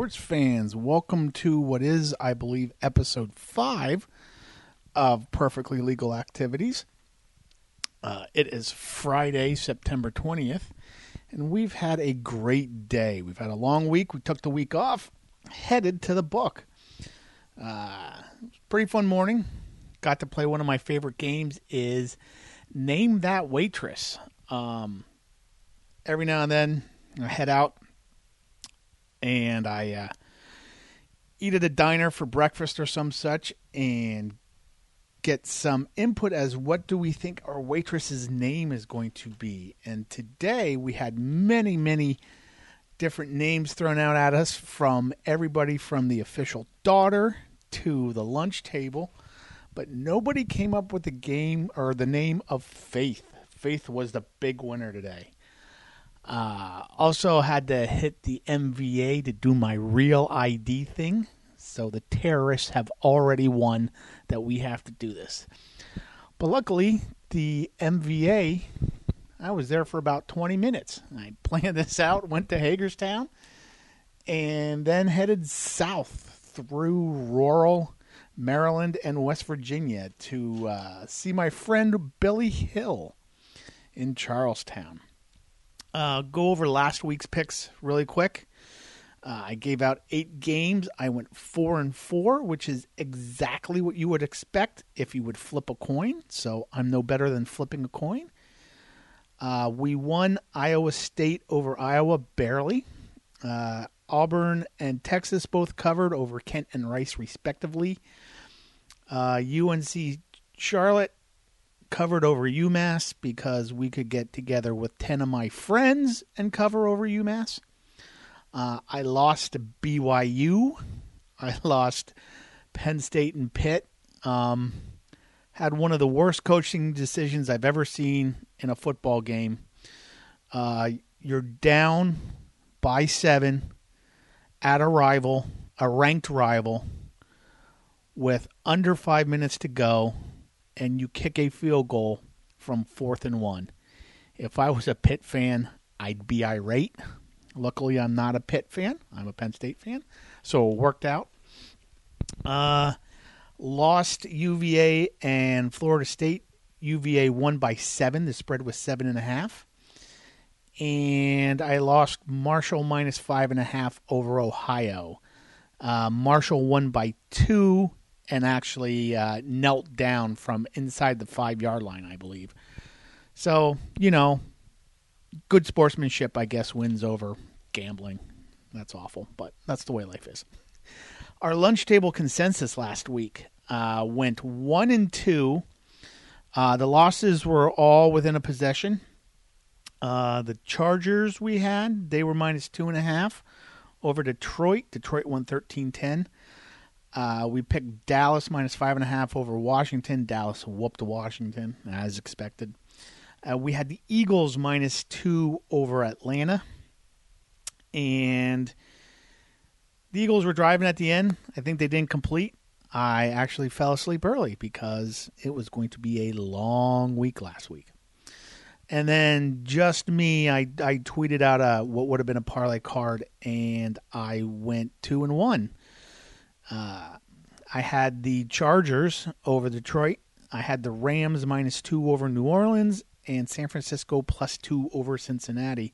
sports fans. Welcome to what is, I believe, episode five of Perfectly Legal Activities. Uh, it is Friday, September 20th, and we've had a great day. We've had a long week. We took the week off, headed to the book. Uh, pretty fun morning. Got to play one of my favorite games is Name That Waitress. Um, every now and then, I head out and I uh, eat at a diner for breakfast or some such and get some input as what do we think our waitress's name is going to be. And today we had many, many different names thrown out at us from everybody from the official daughter to the lunch table, but nobody came up with the game or the name of Faith. Faith was the big winner today. Uh, also had to hit the MVA to do my real ID thing. So the terrorists have already won that we have to do this. But luckily, the MVA, I was there for about 20 minutes. I planned this out, went to Hagerstown, and then headed south through rural Maryland and West Virginia to uh, see my friend Billy Hill in Charles Town. Uh, go over last week's picks really quick. Uh, I gave out eight games. I went four and four, which is exactly what you would expect if you would flip a coin. So I'm no better than flipping a coin. Uh, we won Iowa State over Iowa barely. Uh, Auburn and Texas both covered over Kent and Rice, respectively. UNC uh, Charlotte covered over UMass because we could get together with 10 of my friends and cover over UMass. Uh, I lost BYU. I lost Penn State and Pitt. Um, had one of the worst coaching decisions I've ever seen in a football game. Uh, you're down by seven at a rival, a ranked rival, with under five minutes to go and you kick a field goal from fourth and one. If I was a Pitt fan, I'd be irate. Luckily, I'm not a Pitt fan. I'm a Penn State fan, so it worked out. Uh, lost UVA and Florida State. UVA won by seven. The spread was seven and a half. And I lost Marshall minus five and a half over Ohio. Uh, Marshall won by two and actually uh, knelt down from inside the five yard line, I believe. So, you know, good sportsmanship, I guess, wins over gambling. That's awful, but that's the way life is. Our lunch table consensus last week uh, went one and two. Uh, the losses were all within a possession. Uh, the Chargers we had, they were minus two and a half over Detroit. Detroit won 13 10. Uh, we picked Dallas minus five and a half over Washington. Dallas whooped Washington as expected. Uh, we had the Eagles minus two over Atlanta, and the Eagles were driving at the end. I think they didn't complete. I actually fell asleep early because it was going to be a long week last week. And then just me, I, I tweeted out a what would have been a parlay card, and I went two and one. Uh, I had the Chargers over Detroit. I had the Rams minus two over New Orleans and San Francisco plus two over Cincinnati.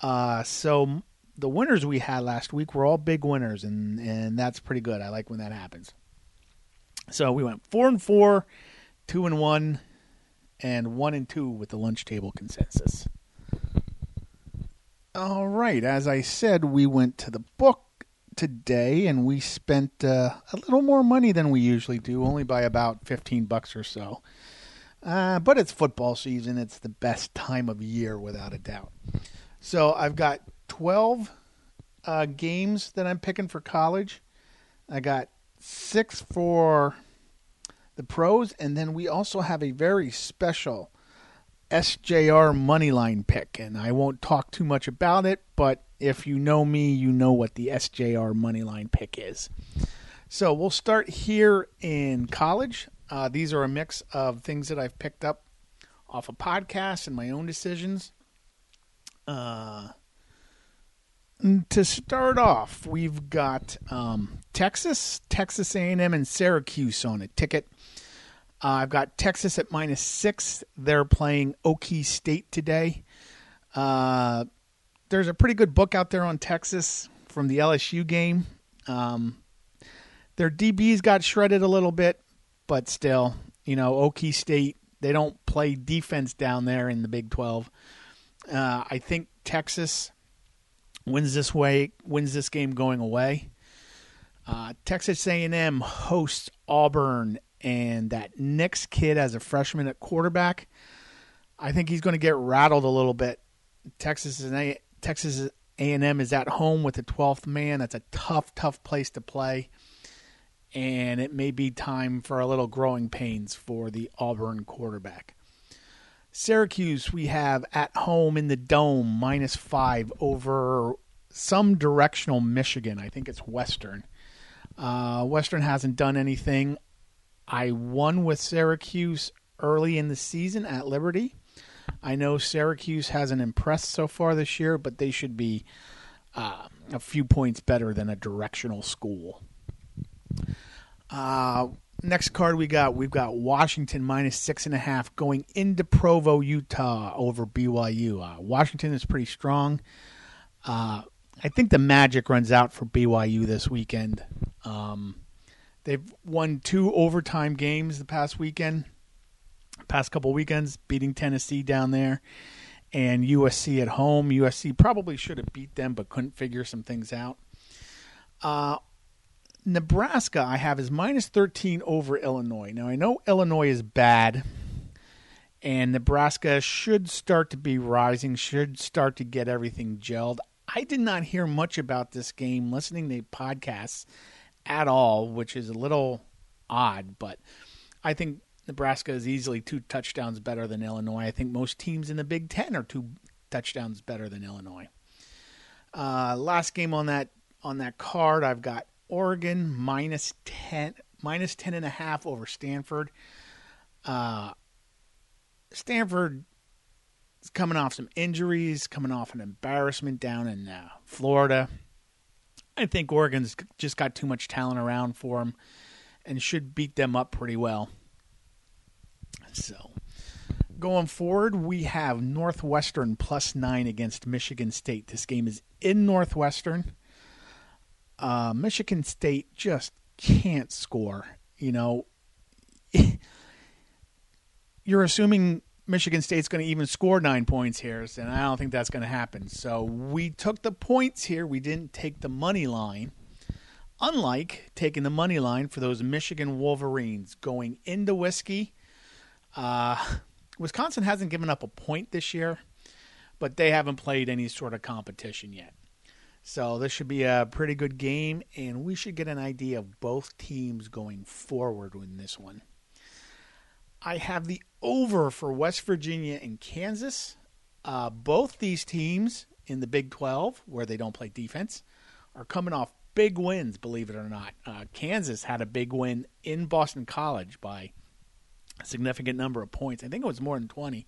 Uh, so the winners we had last week were all big winners, and and that's pretty good. I like when that happens. So we went four and four, two and one, and one and two with the lunch table consensus. All right, as I said, we went to the book today, and we spent uh, a little more money than we usually do, only by about fifteen bucks or so. Uh, but it's football season; it's the best time of year, without a doubt. So I've got twelve uh, games that I'm picking for college. I got six for the pros, and then we also have a very special SJR moneyline pick, and I won't talk too much about it, but if you know me, you know what the SJR moneyline pick is. So we'll start here in college. Uh, these are a mix of things that I've picked up off of podcasts and my own decisions. Uh, to start off, we've got um, Texas, Texas A&M, and Syracuse on a ticket. Uh, I've got Texas at minus six. They're playing Okie State today. Uh, there's a pretty good book out there on Texas from the LSU game. Um, their DBs got shredded a little bit, but still, you know, Okie State, they don't play defense down there in the Big 12. Uh, I think Texas wins this way, wins this game going away. Uh, Texas A&M hosts Auburn, and that Nix kid as a freshman at quarterback, I think he's going to get rattled a little bit. Texas is a, Texas A&M is at home with the 12th man. That's a tough, tough place to play, and it may be time for a little growing pains for the Auburn quarterback. Syracuse, we have at home in the dome, minus five over some directional Michigan. I think it's Western. Uh, Western hasn't done anything. I won with Syracuse early in the season at Liberty. I know Syracuse hasn't impressed so far this year, but they should be uh, a few points better than a directional school. Uh, next card we got we've got Washington minus six and a half going into Provo, Utah over BYU. Uh, Washington is pretty strong. Uh, I think the magic runs out for BYU this weekend. Um, they've won two overtime games the past weekend, past couple weekends, beating Tennessee down there and USC at home. USC probably should have beat them, but couldn't figure some things out. Uh, Nebraska, I have is minus 13 over Illinois. Now, I know Illinois is bad, and Nebraska should start to be rising, should start to get everything gelled. I did not hear much about this game listening to podcasts at all, which is a little odd, but I think Nebraska is easily two touchdowns better than Illinois. I think most teams in the Big Ten are two touchdowns better than Illinois. Uh, last game on that on that card, I've got Oregon minus 10, minus 10 and a half over Stanford. Uh, Stanford is coming off some injuries, coming off an embarrassment down in uh, Florida. I think Oregon's just got too much talent around for them and should beat them up pretty well. So, going forward, we have Northwestern plus nine against Michigan State. This game is in Northwestern uh, Michigan State just can't score. You know, you're assuming Michigan State's going to even score nine points here, and I don't think that's going to happen. So we took the points here. We didn't take the money line. Unlike taking the money line for those Michigan Wolverines going into Whiskey, uh, Wisconsin hasn't given up a point this year, but they haven't played any sort of competition yet. So this should be a pretty good game, and we should get an idea of both teams going forward in this one. I have the over for West Virginia and Kansas. Uh, both these teams in the Big 12, where they don't play defense, are coming off big wins, believe it or not. Uh, Kansas had a big win in Boston College by significant number of points. I think it was more than 20.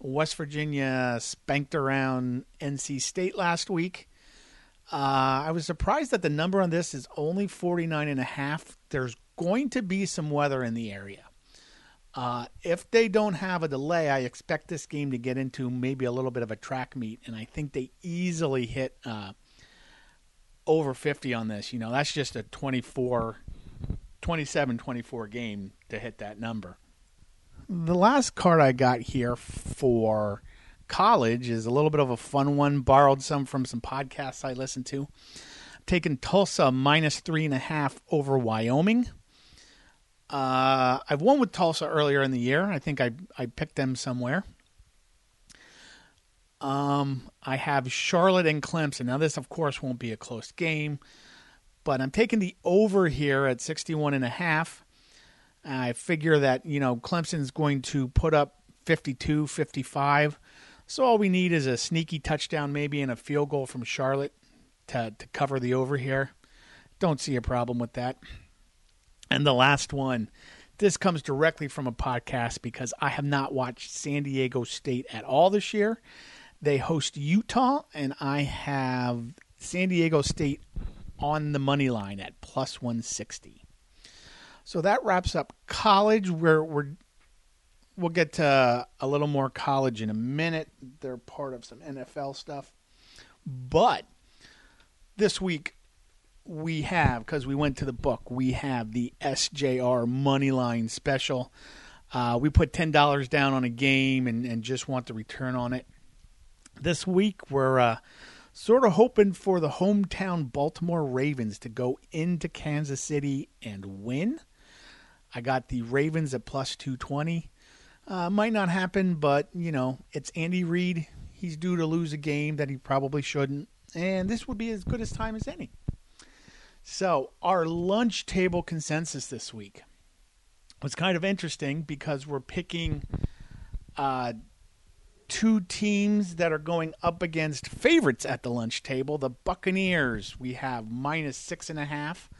West Virginia spanked around NC State last week. Uh, I was surprised that the number on this is only 49 and a half. There's going to be some weather in the area. Uh, if they don't have a delay, I expect this game to get into maybe a little bit of a track meet, and I think they easily hit uh, over 50 on this. You know, that's just a 24, 27 24 game to hit that number. The last card I got here for college is a little bit of a fun one. Borrowed some from some podcasts I listened to. I'm taking Tulsa minus three and a half over Wyoming. Uh, I've won with Tulsa earlier in the year. I think I I picked them somewhere. Um, I have Charlotte and Clemson. Now this, of course, won't be a close game, but I'm taking the over here at 61 and a half. I figure that, you know, Clemson's going to put up 52, 55. So all we need is a sneaky touchdown, maybe, and a field goal from Charlotte to, to cover the over here. Don't see a problem with that. And the last one, this comes directly from a podcast because I have not watched San Diego State at all this year. They host Utah, and I have San Diego State on the money line at plus 160. So that wraps up college. We're, we're we'll get to a little more college in a minute. They're part of some NFL stuff. But this week we have, because we went to the book, we have the SJR Moneyline Special. Uh, we put $10 down on a game and, and just want the return on it. This week we're uh, sort of hoping for the hometown Baltimore Ravens to go into Kansas City and win. I got the Ravens at plus 220. Uh, might not happen, but, you know, it's Andy Reid. He's due to lose a game that he probably shouldn't. And this would be as good as time as any. So, our lunch table consensus this week was kind of interesting because we're picking uh, two teams that are going up against favorites at the lunch table. The Buccaneers, we have minus six and a half.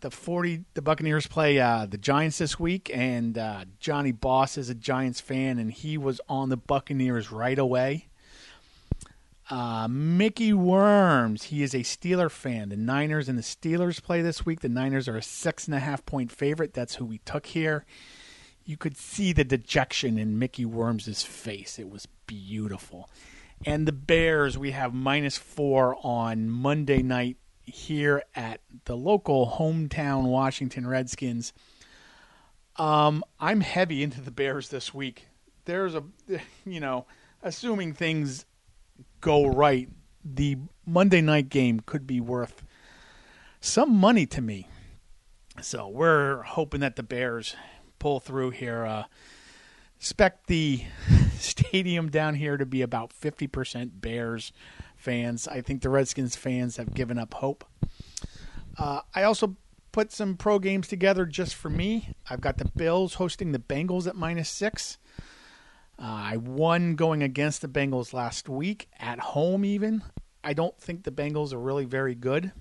The forty, the Buccaneers play uh, the Giants this week, and uh, Johnny Boss is a Giants fan, and he was on the Buccaneers right away. Uh, Mickey Worms, he is a Steeler fan. The Niners and the Steelers play this week. The Niners are a six and a half point favorite. That's who we took here you could see the dejection in Mickey Worms' face. It was beautiful. And the Bears, we have minus four on Monday night here at the local hometown Washington Redskins. Um, I'm heavy into the Bears this week. There's a, you know, assuming things go right, the Monday night game could be worth some money to me. So we're hoping that the Bears pull through here. Uh, expect the stadium down here to be about 50% Bears fans. I think the Redskins fans have given up hope. Uh, I also put some pro games together just for me. I've got the Bills hosting the Bengals at minus six. Uh, I won going against the Bengals last week at home, even. I don't think the Bengals are really very good.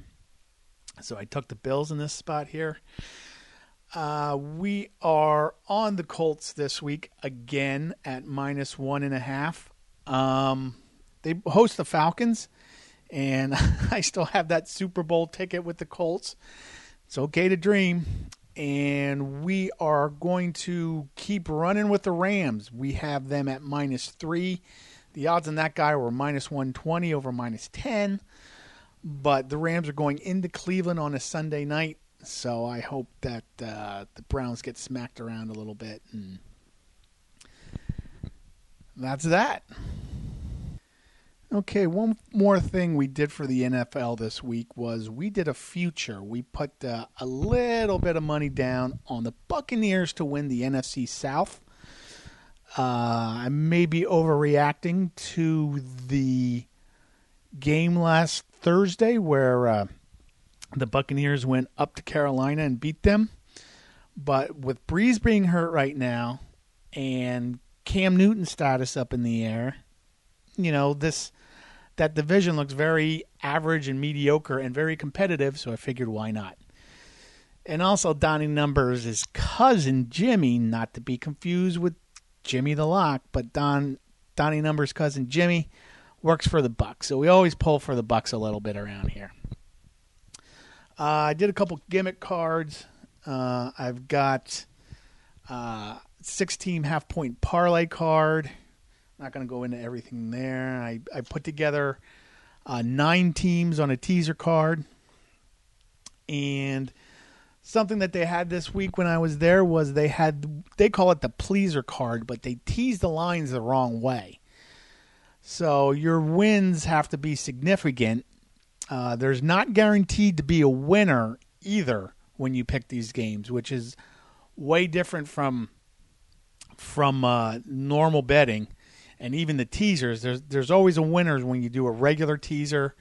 So I took the Bills in this spot here. Uh, we are on the Colts this week again at minus one and a half. Um, they host the Falcons, and I still have that Super Bowl ticket with the Colts. It's okay to dream. And we are going to keep running with the Rams. We have them at minus three. The odds on that guy were minus 120 over minus 10. But the Rams are going into Cleveland on a Sunday night so I hope that uh, the Browns get smacked around a little bit, and that's that. Okay, one more thing we did for the NFL this week was we did a future. We put uh, a little bit of money down on the Buccaneers to win the NFC South. Uh, I may be overreacting to the game last Thursday where uh, the Buccaneers went up to Carolina and beat them. But with Brees being hurt right now and Cam Newton's status up in the air, you know, this that division looks very average and mediocre and very competitive, so I figured why not. And also Donnie Numbers' is cousin Jimmy, not to be confused with Jimmy the Lock, but Don Donnie Numbers' cousin Jimmy works for the Bucs. So we always pull for the Bucs a little bit around here. Uh, I did a couple gimmick cards. Uh, I've got uh, six team half point parlay card. Not going to go into everything there. I, I put together uh, nine teams on a teaser card. And something that they had this week when I was there was they had, they call it the pleaser card, but they tease the lines the wrong way. So your wins have to be significant uh, there's not guaranteed to be a winner either when you pick these games, which is way different from from uh, normal betting and even the teasers. There's there's always a winner when you do a regular teaser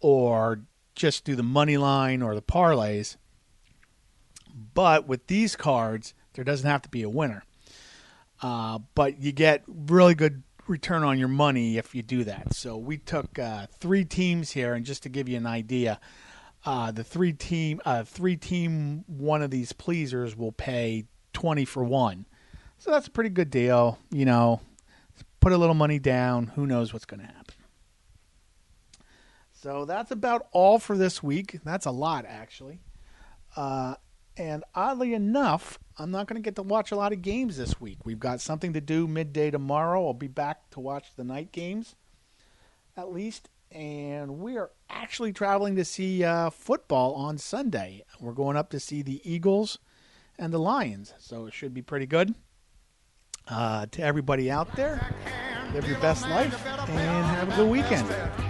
or just do the money line or the parlays. But with these cards, there doesn't have to be a winner. Uh, but you get really good return on your money if you do that. So we took uh, three teams here, and just to give you an idea, uh, the three team uh, three team one of these pleasers will pay twenty for one. So that's a pretty good deal. You know, put a little money down. Who knows what's going to happen? So that's about all for this week. That's a lot, actually. Uh, and oddly enough, I'm not going to get to watch a lot of games this week. We've got something to do midday tomorrow. I'll be back to watch the night games, at least. And we are actually traveling to see uh, football on Sunday. We're going up to see the Eagles and the Lions, so it should be pretty good. Uh, to everybody out there, live your best life and have a good weekend.